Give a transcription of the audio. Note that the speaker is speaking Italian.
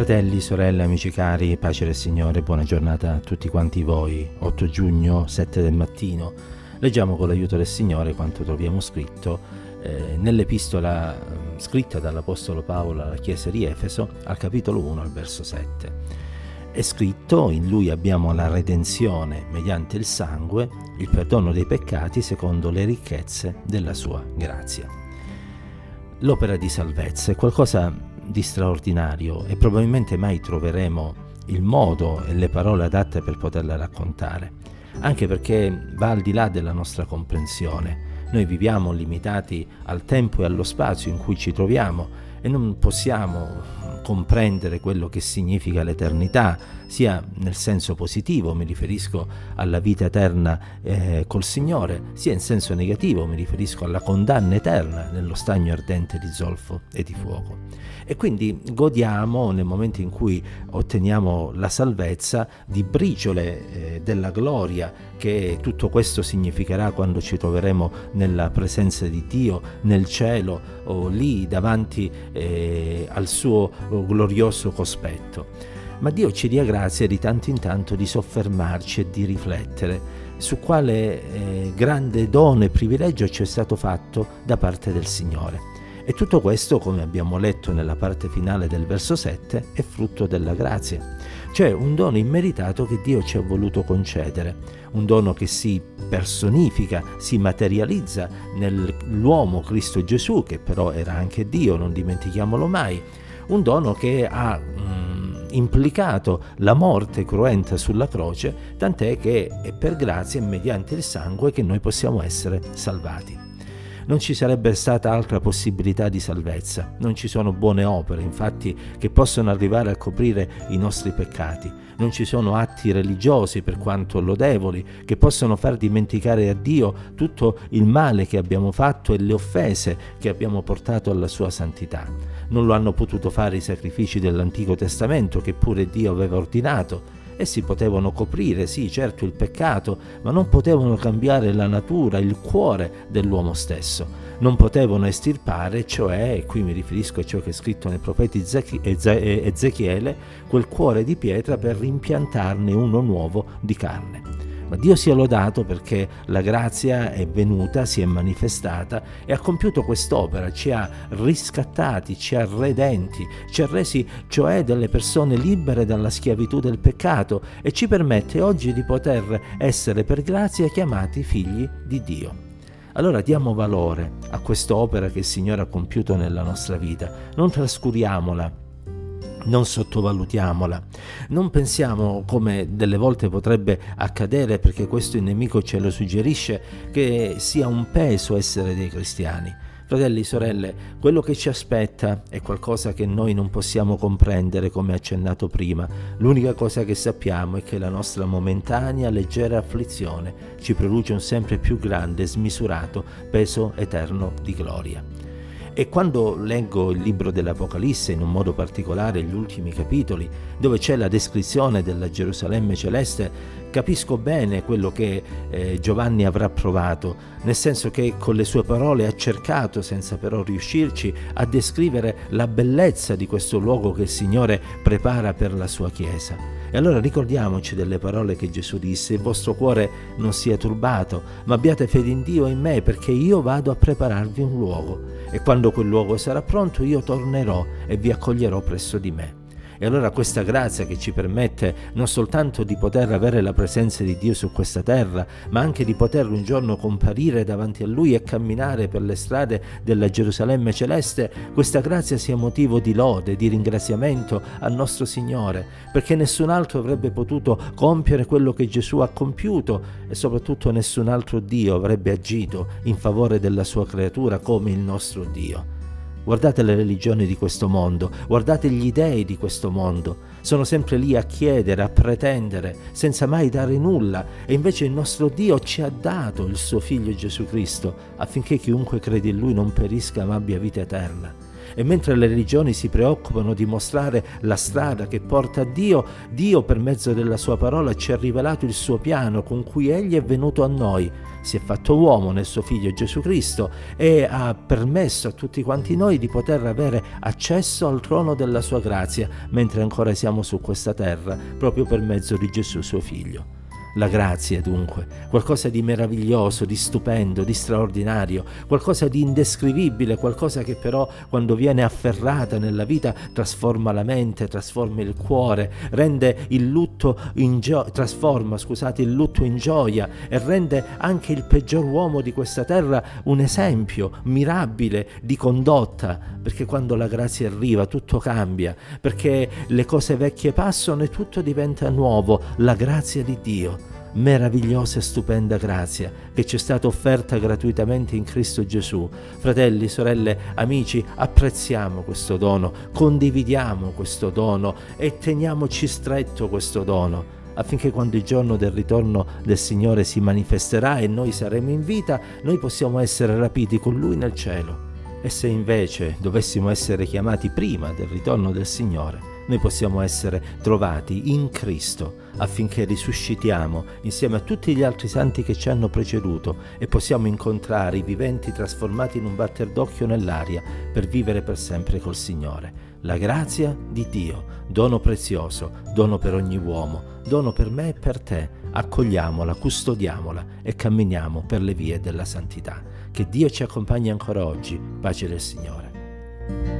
Fratelli, sorelle, amici cari, pace del Signore, buona giornata a tutti quanti voi. 8 giugno, 7 del mattino. Leggiamo con l'aiuto del Signore quanto troviamo scritto eh, nell'epistola mm, scritta dall'Apostolo Paolo alla Chiesa di Efeso, al capitolo 1, al verso 7. È scritto, in lui abbiamo la redenzione mediante il sangue, il perdono dei peccati secondo le ricchezze della sua grazia. L'opera di salvezza è qualcosa di straordinario e probabilmente mai troveremo il modo e le parole adatte per poterla raccontare, anche perché va al di là della nostra comprensione. Noi viviamo limitati al tempo e allo spazio in cui ci troviamo e non possiamo comprendere quello che significa l'eternità, sia nel senso positivo, mi riferisco alla vita eterna eh, col Signore, sia in senso negativo, mi riferisco alla condanna eterna nello stagno ardente di zolfo e di fuoco. E quindi godiamo nel momento in cui otteniamo la salvezza di briciole eh, della gloria che tutto questo significherà quando ci troveremo nella presenza di Dio, nel cielo o lì davanti eh, al suo glorioso cospetto. Ma Dio ci dia grazia di tanto in tanto di soffermarci e di riflettere su quale eh, grande dono e privilegio ci è stato fatto da parte del Signore. E tutto questo, come abbiamo letto nella parte finale del verso 7, è frutto della grazia, cioè un dono immeritato che Dio ci ha voluto concedere, un dono che si personifica, si materializza nell'uomo Cristo Gesù, che però era anche Dio, non dimentichiamolo mai, un dono che ha mm, implicato la morte cruenta sulla croce, tant'è che è per grazia e mediante il sangue che noi possiamo essere salvati non ci sarebbe stata altra possibilità di salvezza. Non ci sono buone opere, infatti, che possono arrivare a coprire i nostri peccati. Non ci sono atti religiosi, per quanto lodevoli, che possono far dimenticare a Dio tutto il male che abbiamo fatto e le offese che abbiamo portato alla sua santità. Non lo hanno potuto fare i sacrifici dell'Antico Testamento, che pure Dio aveva ordinato Essi potevano coprire, sì, certo, il peccato, ma non potevano cambiare la natura, il cuore dell'uomo stesso. Non potevano estirpare, cioè, e qui mi riferisco a ciò che è scritto nei profeti Ezechiele, quel cuore di pietra per rimpiantarne uno nuovo di carne. Ma Dio sia lodato perché la grazia è venuta, si è manifestata e ha compiuto quest'opera, ci ha riscattati, ci ha redenti, ci ha resi cioè delle persone libere dalla schiavitù del peccato e ci permette oggi di poter essere per grazia chiamati figli di Dio. Allora diamo valore a quest'opera che il Signore ha compiuto nella nostra vita, non trascuriamola non sottovalutiamola, non pensiamo come delle volte potrebbe accadere perché questo il nemico ce lo suggerisce che sia un peso essere dei cristiani. Fratelli, sorelle, quello che ci aspetta è qualcosa che noi non possiamo comprendere come accennato prima. L'unica cosa che sappiamo è che la nostra momentanea, leggera afflizione ci produce un sempre più grande, smisurato peso eterno di gloria. E quando leggo il libro dell'Apocalisse, in un modo particolare gli ultimi capitoli, dove c'è la descrizione della Gerusalemme celeste, capisco bene quello che eh, Giovanni avrà provato, nel senso che con le sue parole ha cercato, senza però riuscirci, a descrivere la bellezza di questo luogo che il Signore prepara per la sua Chiesa. E allora ricordiamoci delle parole che Gesù disse, il vostro cuore non sia turbato, ma abbiate fede in Dio e in me, perché io vado a prepararvi un luogo, e quando quel luogo sarà pronto io tornerò e vi accoglierò presso di me. E allora questa grazia che ci permette non soltanto di poter avere la presenza di Dio su questa terra, ma anche di poter un giorno comparire davanti a Lui e camminare per le strade della Gerusalemme celeste, questa grazia sia motivo di lode, di ringraziamento al nostro Signore, perché nessun altro avrebbe potuto compiere quello che Gesù ha compiuto e soprattutto nessun altro Dio avrebbe agito in favore della sua creatura come il nostro Dio. Guardate le religioni di questo mondo, guardate gli dei di questo mondo. Sono sempre lì a chiedere, a pretendere, senza mai dare nulla. E invece il nostro Dio ci ha dato il suo Figlio Gesù Cristo affinché chiunque crede in Lui non perisca ma abbia vita eterna. E mentre le religioni si preoccupano di mostrare la strada che porta a Dio, Dio per mezzo della sua parola ci ha rivelato il suo piano con cui Egli è venuto a noi, si è fatto uomo nel suo figlio Gesù Cristo e ha permesso a tutti quanti noi di poter avere accesso al trono della sua grazia mentre ancora siamo su questa terra, proprio per mezzo di Gesù suo figlio. La grazia dunque, qualcosa di meraviglioso, di stupendo, di straordinario, qualcosa di indescrivibile, qualcosa che però quando viene afferrata nella vita trasforma la mente, trasforma il cuore, rende il lutto in gio- trasforma, scusate, il lutto in gioia e rende anche il peggior uomo di questa terra un esempio mirabile di condotta, perché quando la grazia arriva tutto cambia, perché le cose vecchie passano e tutto diventa nuovo, la grazia di Dio meravigliosa e stupenda grazia che ci è stata offerta gratuitamente in Cristo Gesù. Fratelli, sorelle, amici, apprezziamo questo dono, condividiamo questo dono e teniamoci stretto questo dono affinché quando il giorno del ritorno del Signore si manifesterà e noi saremo in vita, noi possiamo essere rapiti con Lui nel cielo. E se invece dovessimo essere chiamati prima del ritorno del Signore, noi possiamo essere trovati in Cristo affinché risuscitiamo insieme a tutti gli altri santi che ci hanno preceduto e possiamo incontrare i viventi trasformati in un batter d'occhio nell'aria per vivere per sempre col Signore. La grazia di Dio, dono prezioso, dono per ogni uomo, dono per me e per te. Accogliamola, custodiamola e camminiamo per le vie della santità. Che Dio ci accompagni ancora oggi. Pace del Signore.